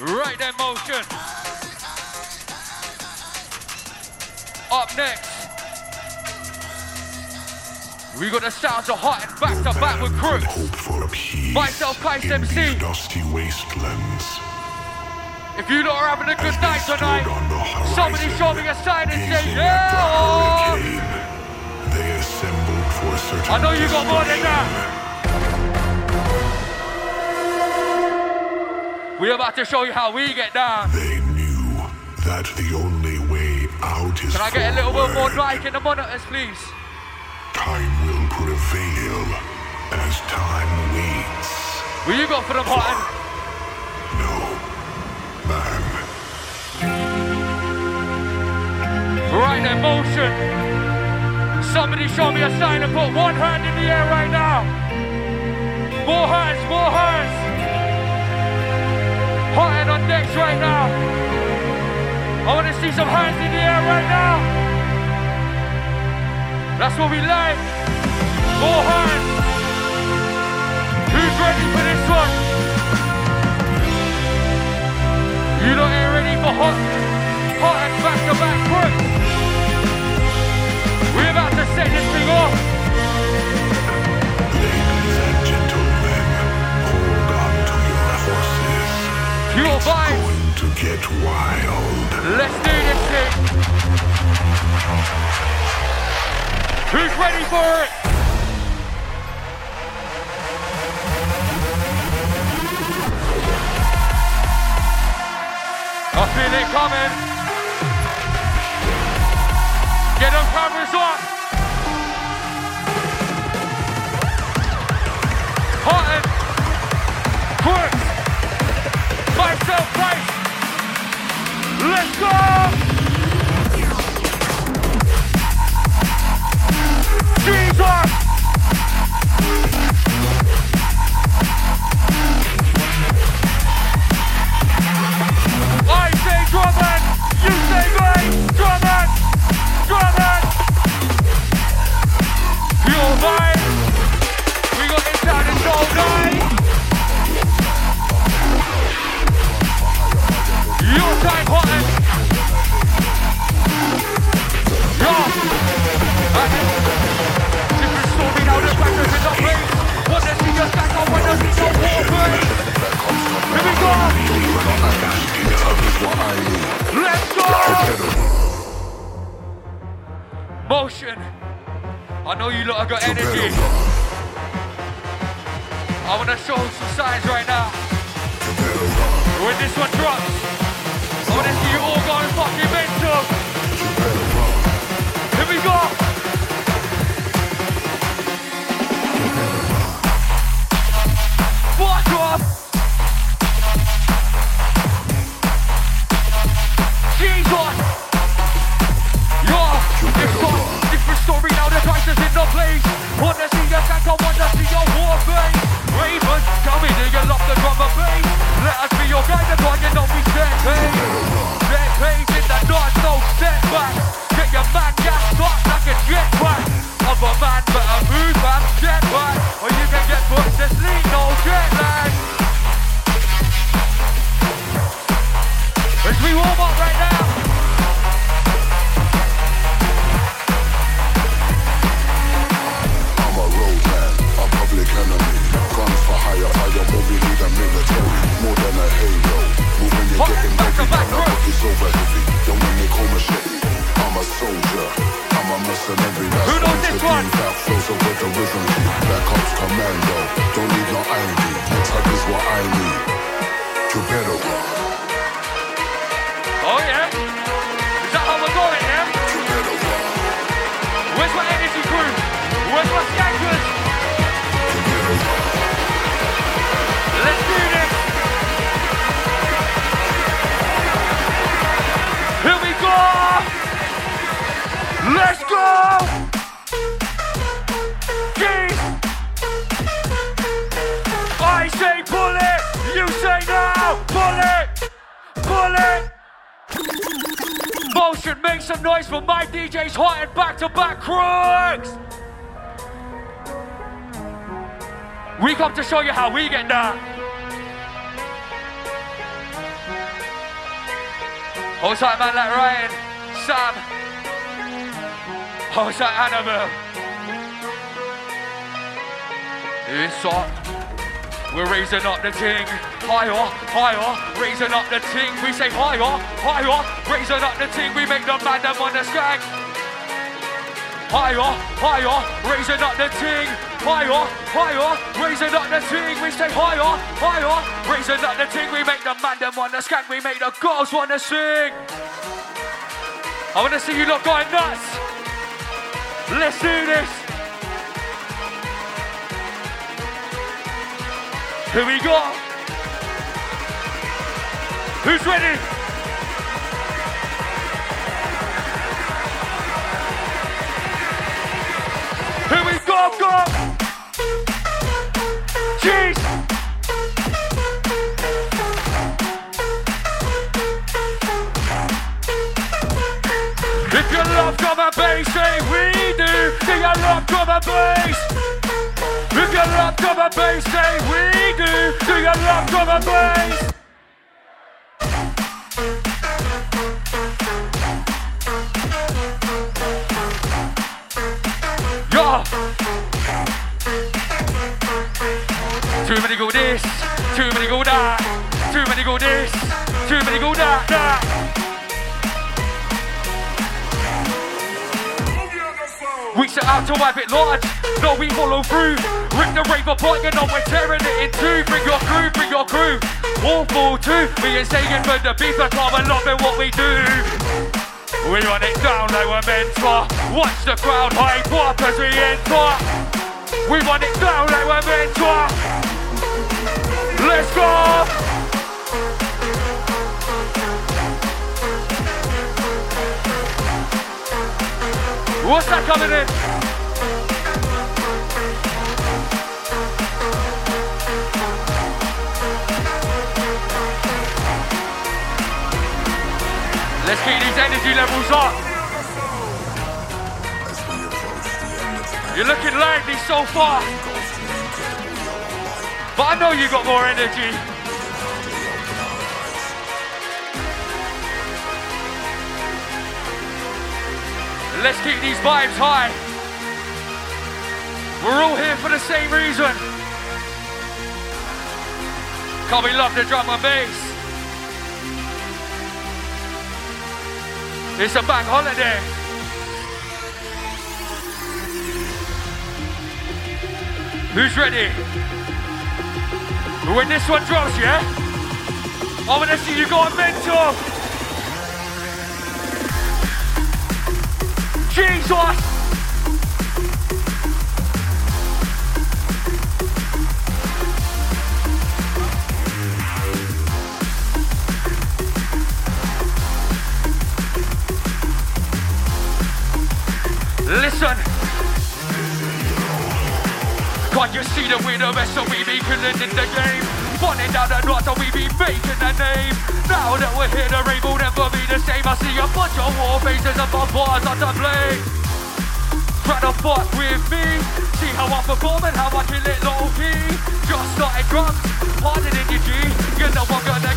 Right there, motion. Up next, we got the sounds of Hutton back to back with crew. Hope for peace Myself, in MC. dusty wastelands. If you lot are having a good As night tonight, horizon, somebody show me a sign and say, gazing at the yeah! they assembled for certain I know you got more than that. We're about to show you how we get down. They knew that the only way out is Can I get a little bit more forward. in the monitors, please? Time will prevail as time waits. What you got for them, Hutton? No man Right in motion. Somebody show me a sign and put one hand in the air right now. More hands, more hands. Hutton on decks right now. I want to see some hands in the air right now. That's what we like. More hands. Who's ready for this one? You lot ain't ready for hot, Hutton back-to-back crew. We're about to set this thing off. Pure It's vibes. going to get wild. Let's do this thing. Who's ready for it? I feel it coming. Get them cameras on. Hot quick. Myself, right. Let's go! Jesus! Let's go! Motion. I know you lot have got energy. I wanna show some signs right now. When this one drops, I wanna see you all going fucking mental. Show you how we get down. Hold tight, man, like Ryan, Sam. Hold tight, Annabelle. It's up. We're raising up the ting. Higher, higher, raising up the ting. We say higher, higher, raising up the ting. We make the them on the skank. Higher, higher, raising up the ting. Higher, higher, raising up the ting. We say higher, higher, raising up the ting. We make the man them the skank. We make the girls wanna sing. I wanna see you lot going nuts. Let's do this. Here we go. Who's ready? Here we go, go. If you love and bass, say we do. Do you love and bass? If you love and bass, say we do. Do you love and bass? Yeah. Too many go this, too many go that, too many go this, too many go that, that. We set out to wipe it large, no we follow through. Rip the rave apart, you know we're tearing it in two. Bring your crew, bring your crew. All full two. We ain't saying for the beef, but I'm loving what we do. We run it down like we're meant. Watch the crowd hype up as we enter. We run it down like we're meant. Let's go! What's that coming in? Let's keep these energy levels up. You're looking lively so far. But I know you got more energy. Let's keep these vibes high. We're all here for the same reason. Can't we love the drum and bass? It's a bank holiday. Who's ready? When this one drops, yeah? Oh, I wanna see you go mental. Jesus! Can't you see that we're the best, so we be killing in the game? Running down the north, so we be making a name. Now that we're here, the rain will never be the same. I see a bunch of war faces my bars on the blade. Try to fuck with me. See how I perform and how I kill it low key. Just started drums, harder than your G. You know I'm gonna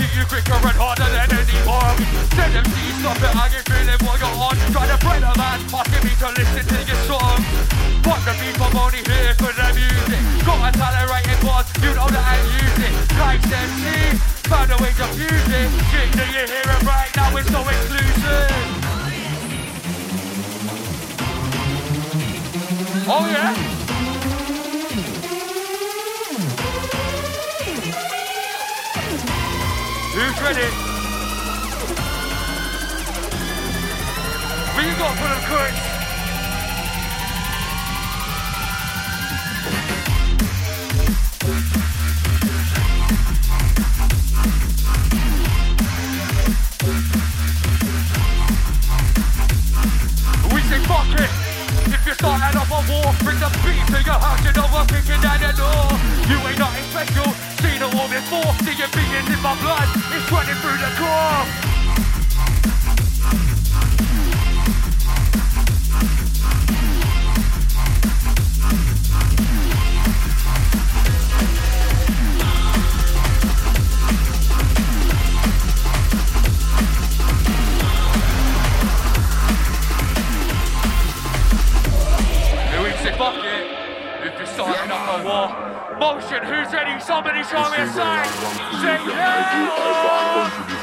kick you quicker and harder than any bomb. Tell them please stop it, I get feeling it while you're on. Try to break a man's fucking me to listen to your song. Fuck the people I'm only here for the music. Gotta tolerate it, boss, you know that I use it. Life's empty, find a way to fuse it. Shit, do you hear it right now? It's so exclusive. Oh yeah? It's ready. We can go for the current. start an off a war Bring the beat to your house, you know I'm kicking down the door You ain't nothing special seen it all before. See it being in my blood. It's running through the core. who's ready? Somebody show me a sign! Say hell!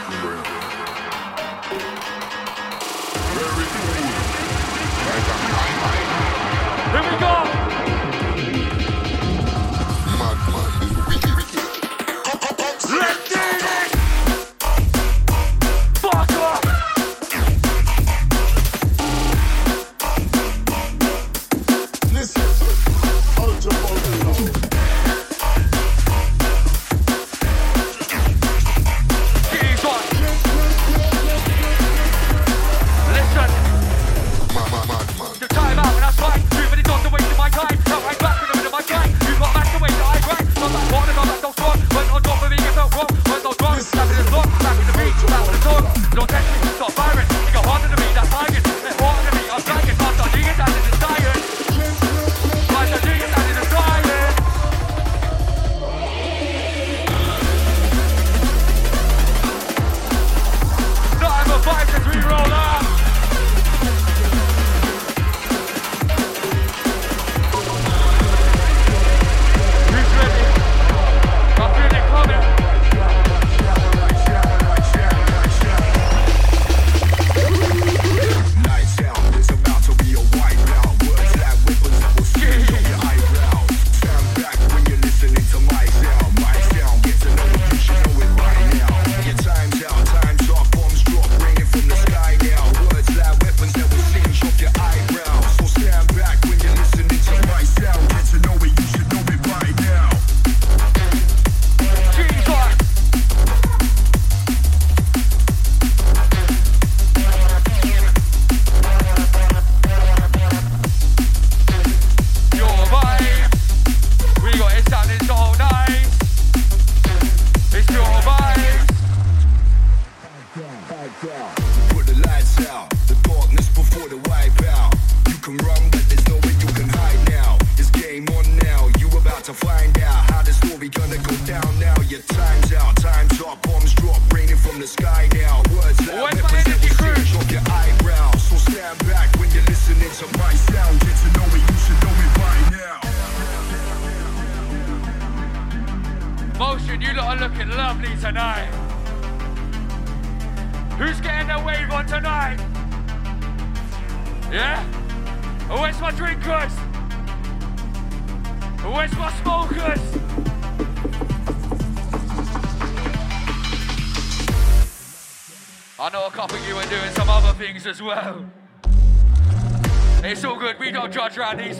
Rodney's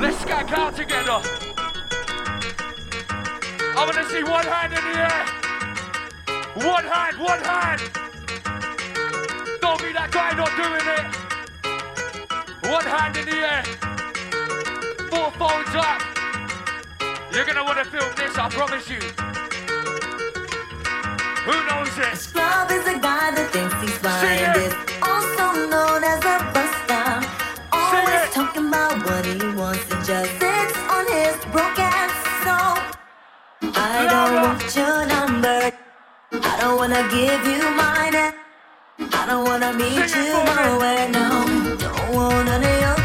Let's get out together. I want to see one hand in the air. One hand, one hand. Don't be that guy not doing it. One hand in the air. Four phones up. You're going to want to film this, I promise you. Who knows this? Scrub is a guy that thinks he's fine. Also known as a bust talking about what he wants and just sits on his broken soul. I don't want your number. I don't wanna give you mine. I don't wanna meet you nowhere. No, don't want any of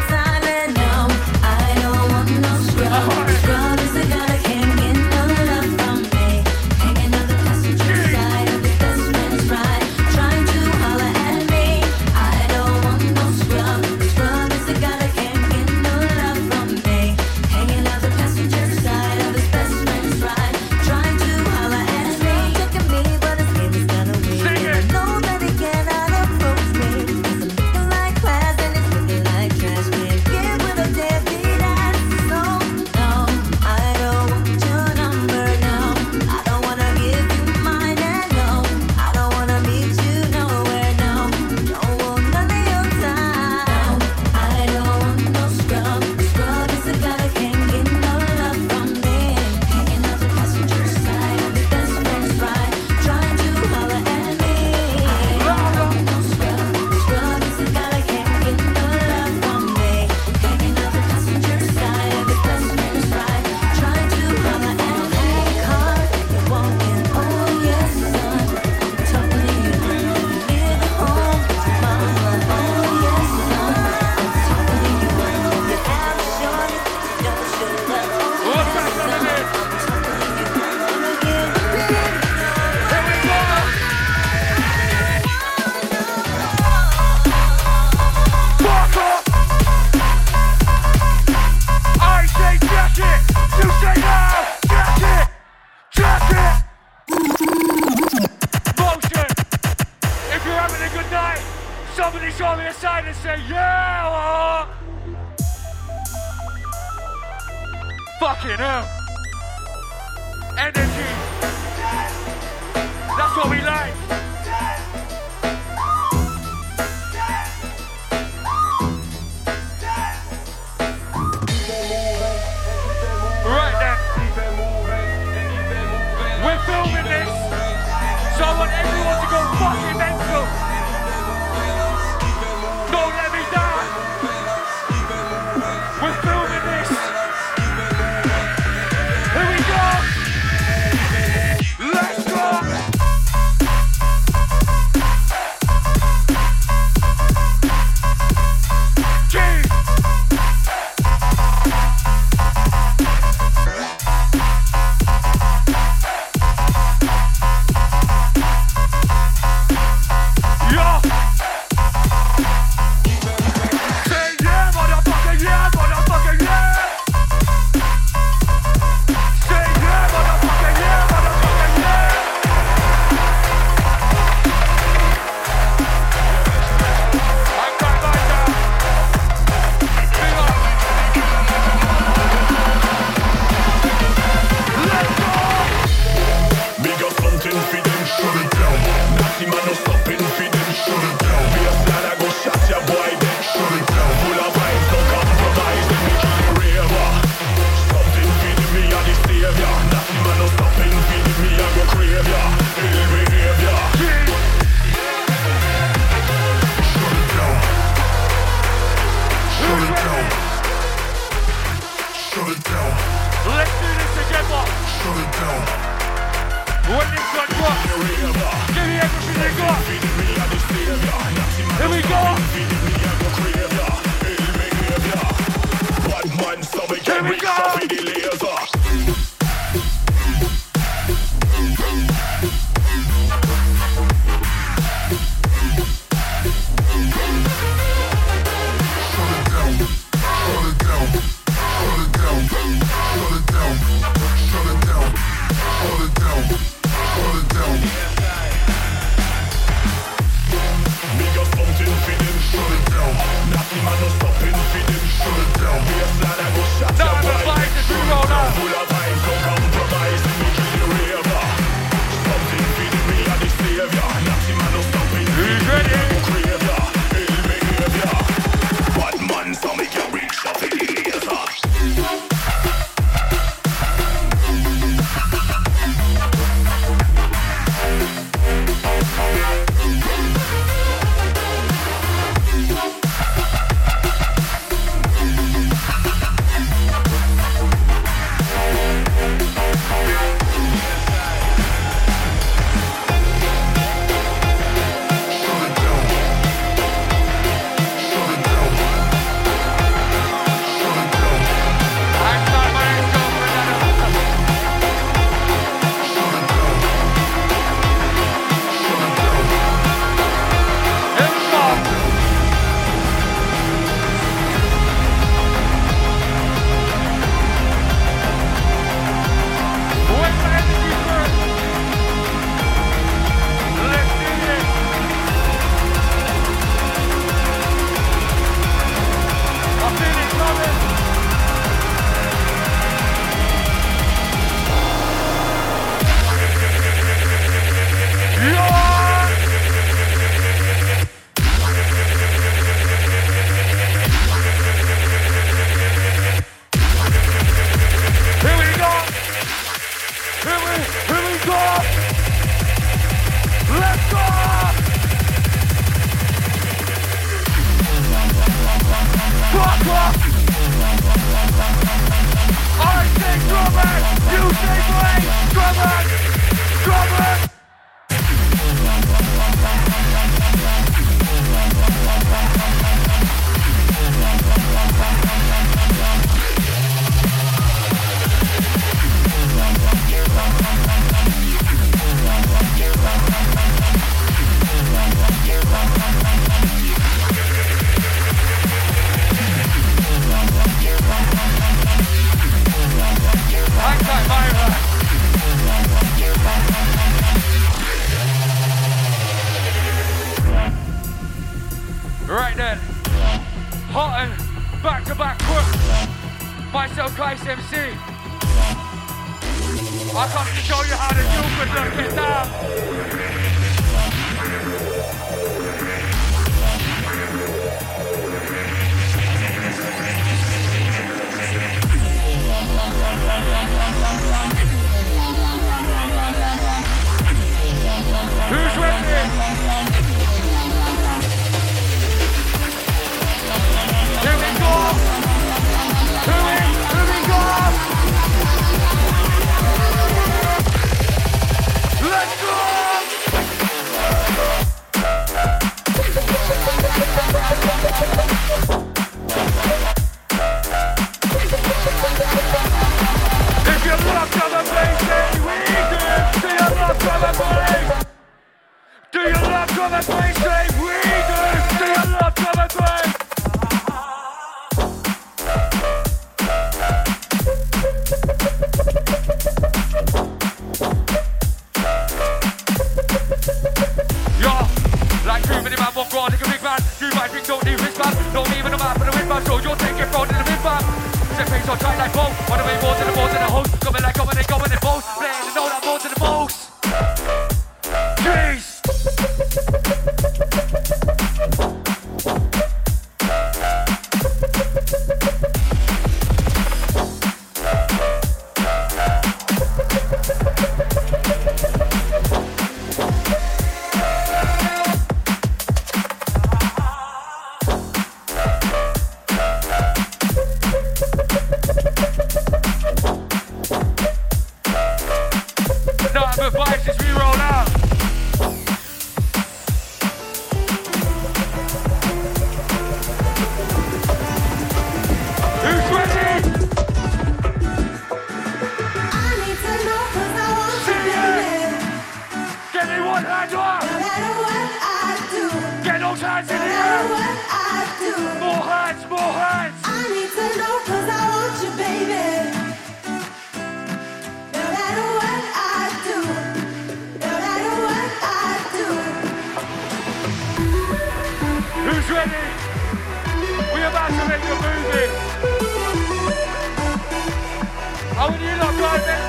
I would you?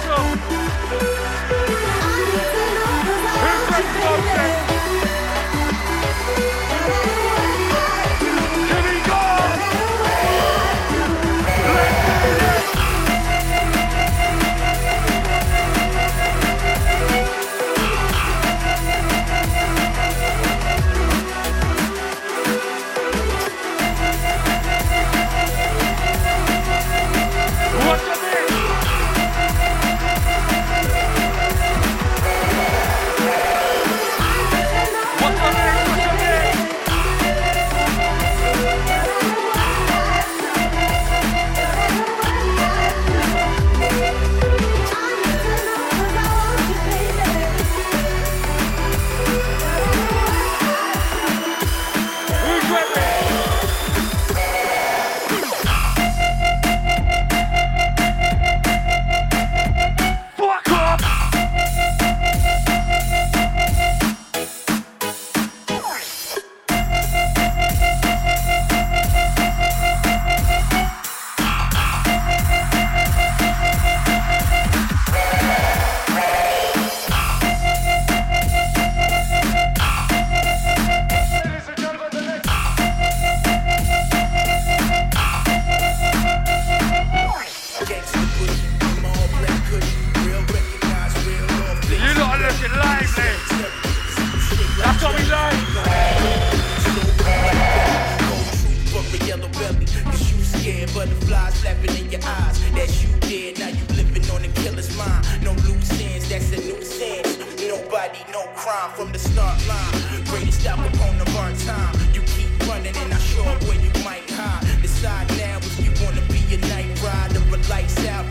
prime from the start line. Greatest opponent of our time. You keep running and I show up where you might hide. Decide now if you wanna be a night rider or lights out.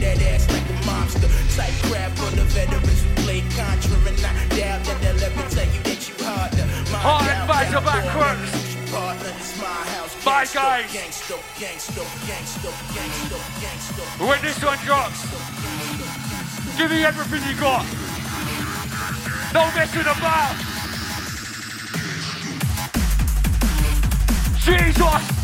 That ass like a monster. Type crap for the veterans who play Contra and I doubt that they'll ever tell you that you harder. Hard advice about. Bye guys. Gangsta, gangsta, gangsta, when this one drops, give me everything you got. No messing about. Jesus.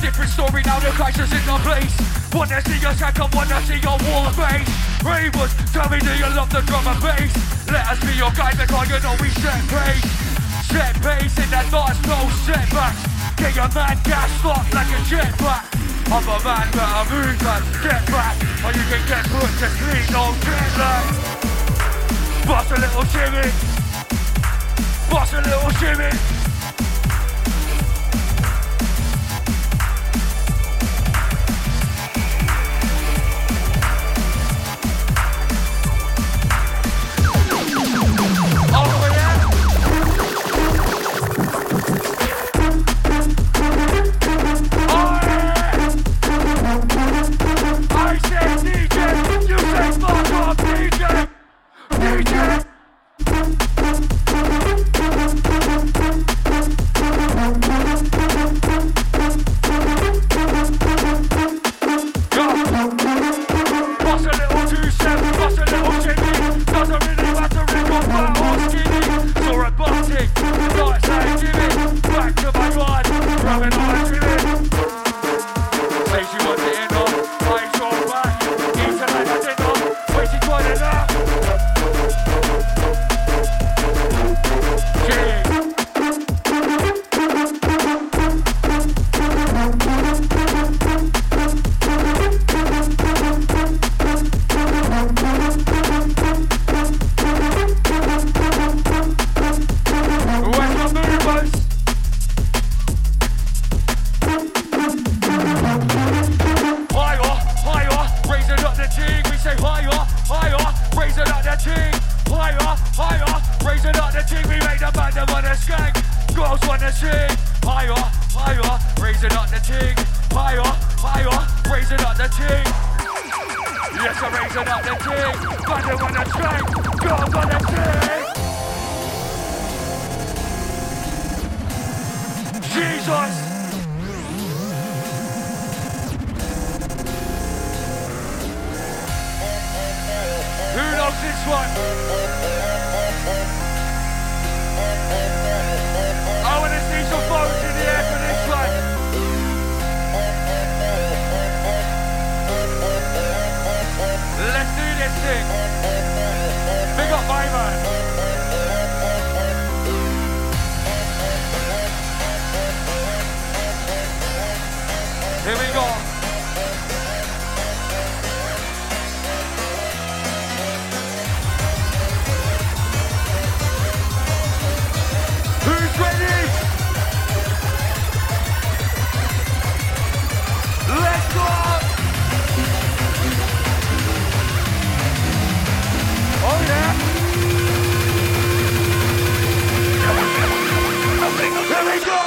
different story now the crisis in the place Wanna see your second, wanna see your wall face ravers Tell me do you love the drum and bass? Let us be your guide because you know we set pace Set pace in that nice no setbacks Get your man gassed off like a jetpack. I'm a man better move than get back. Or you can get put to sleep, no jet lag Bust a little shimmy. Bust a little shimmy. Here we go!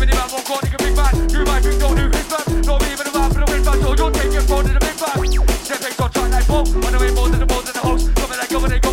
You big man. Might don't win so take to the big man. Step on the way more than the balls in the host. Coming like over.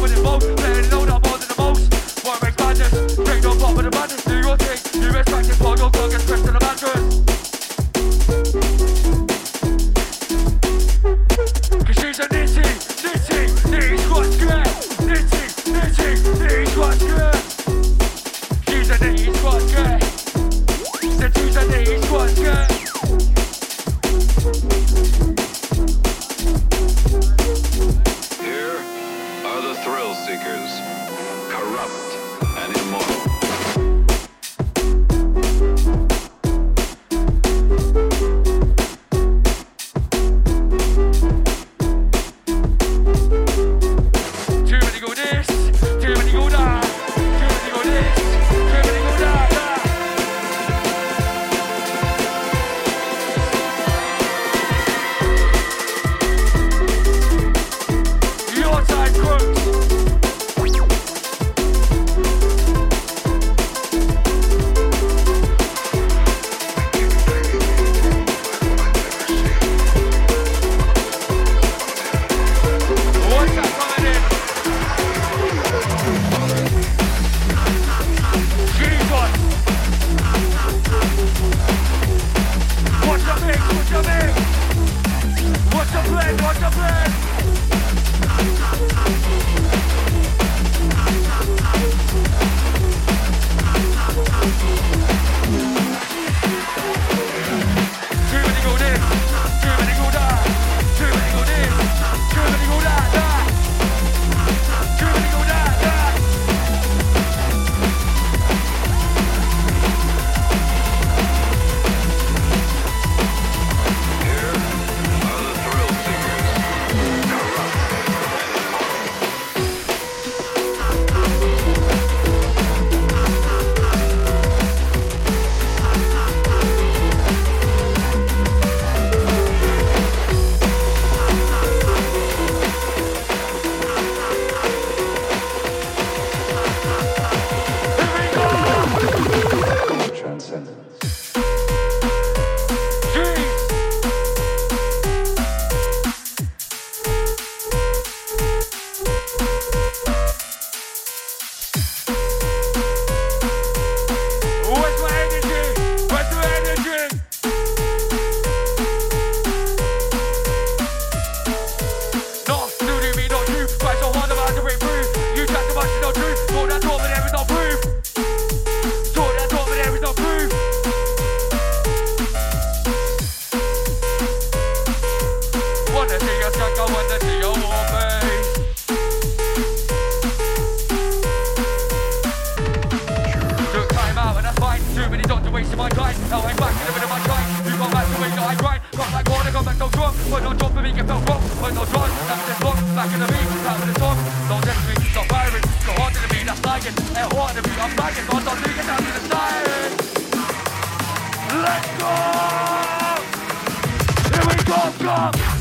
Stop!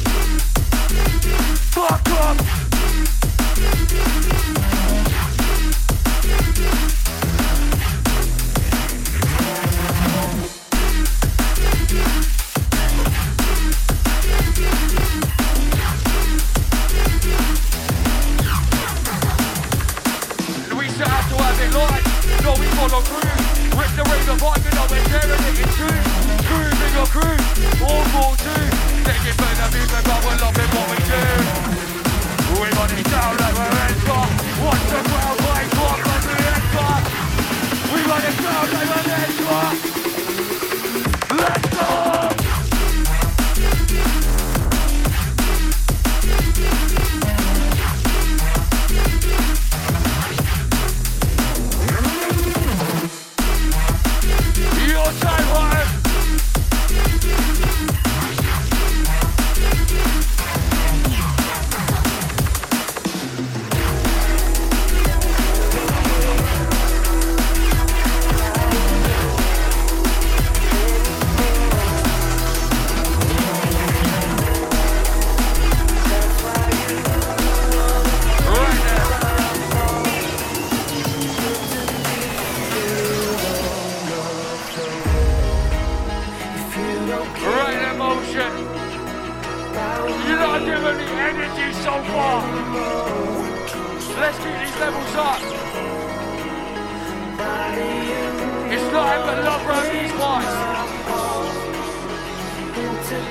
Whether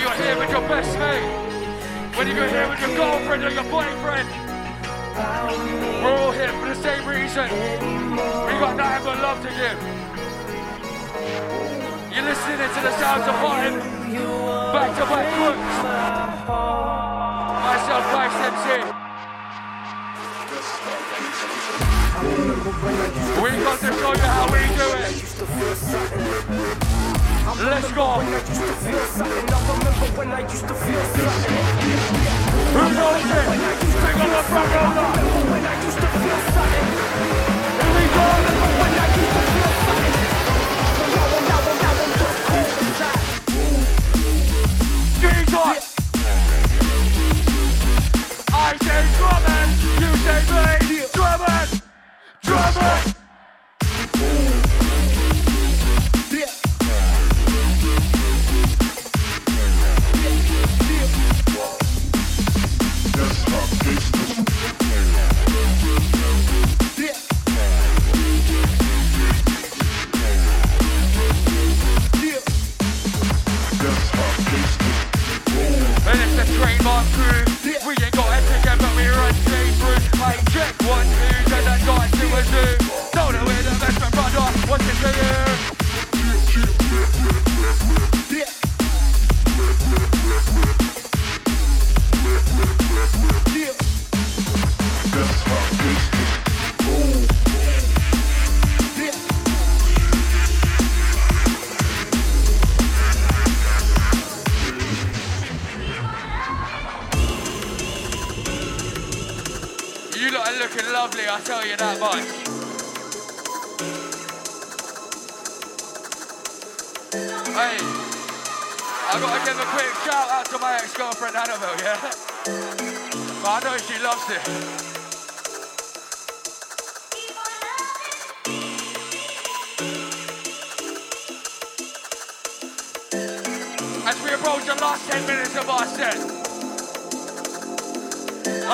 you're here with your best mate, whether you're here with your girlfriend or your boyfriend, we're all here for the same reason. We got nothing but love to give. You're listening to the sounds of Hutton, back to back Crxxks. Myself, Vice MC. We got to show you how we do it. Let's go. Jesus. I say drumming, you say me, drumming, drumming. You looking lovely, I tell you that much. Hey, I gotta give a quick shout out to my ex-girlfriend Annabelle, yeah? But I know she loves it. As we approach the last 10 minutes of our set,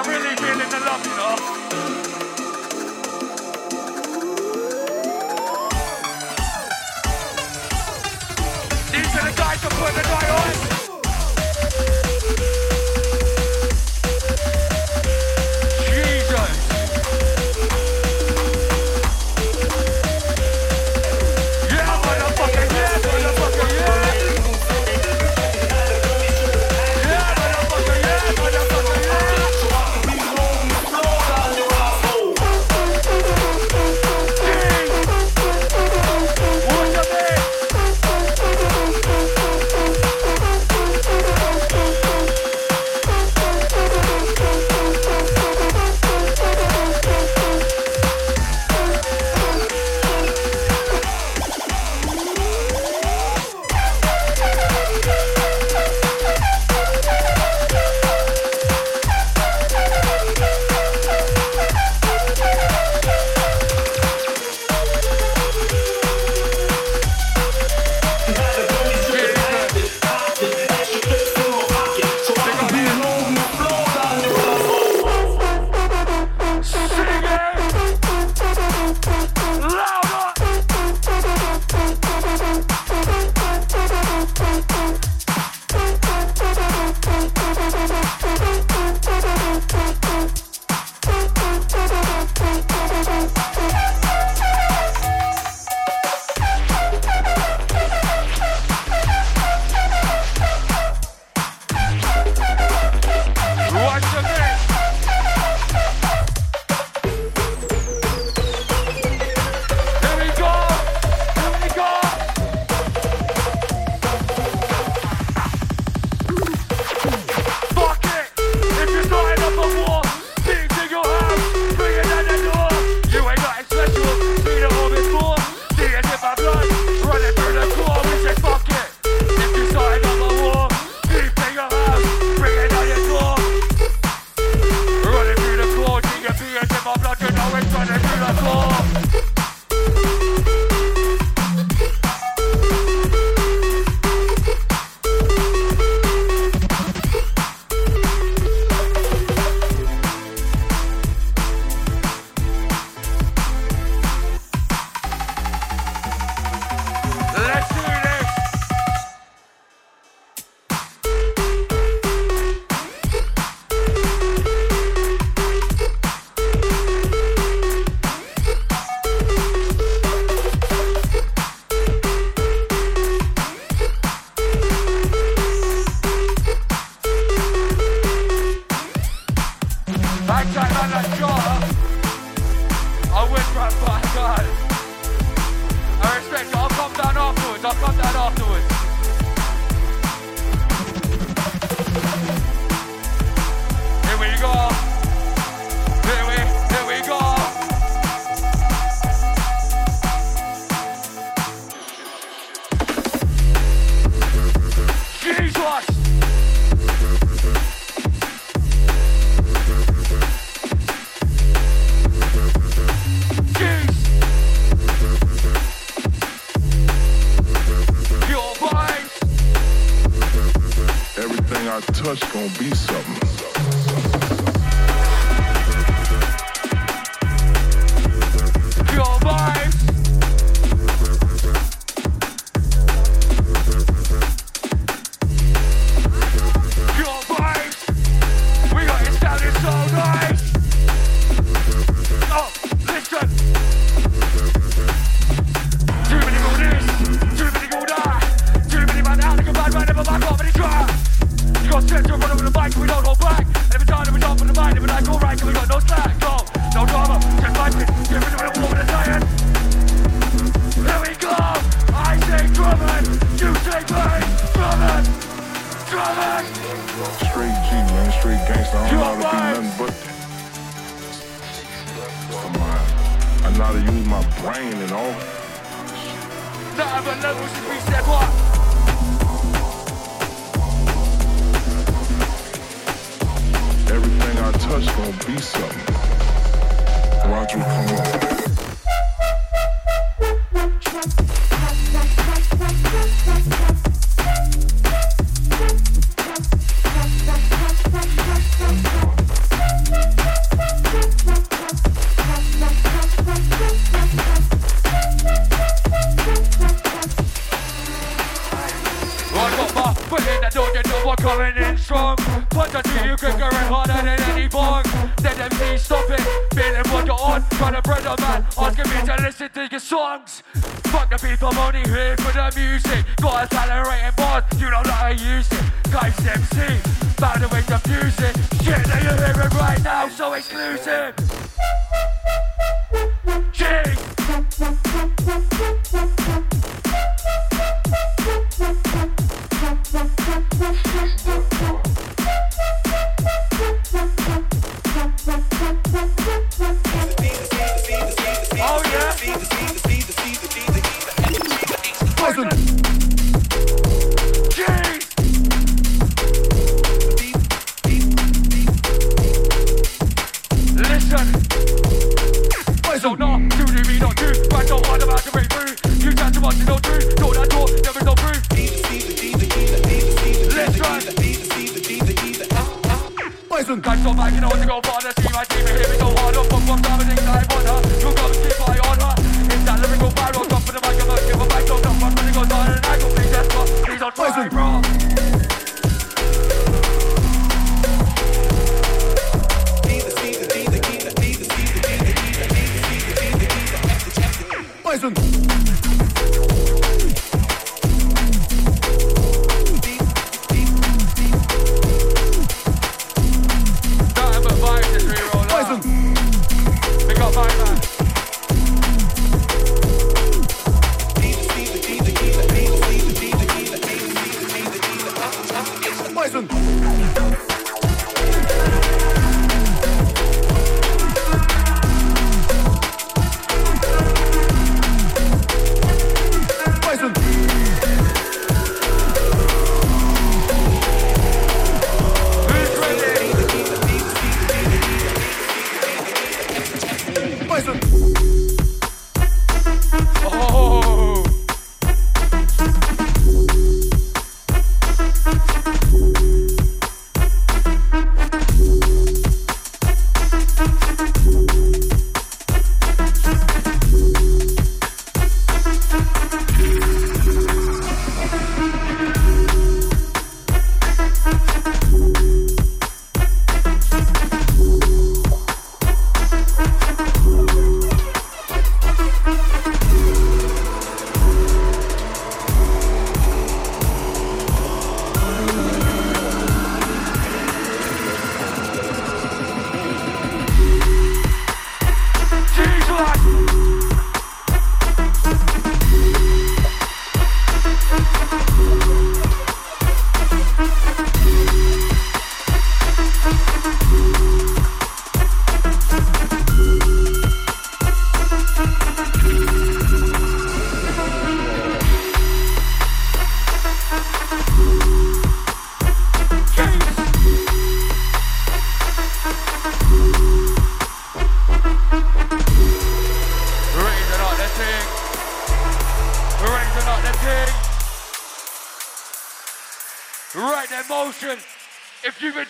I'm really feeling the love, you know. These are the guys that put the night on. Be something. Watch me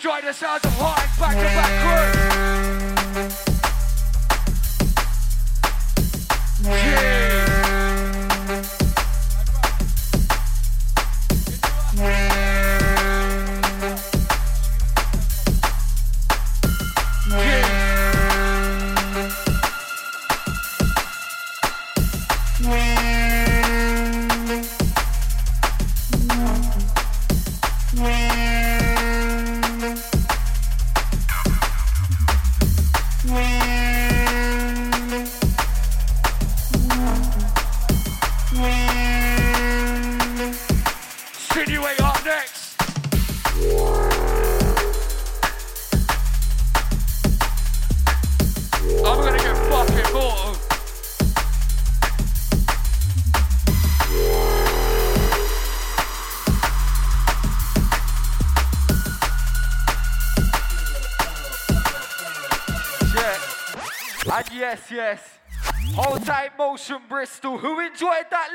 If you've enjoyed the hard back to back crew. Yes. Hold tight Motion, Bristol. Who enjoyed that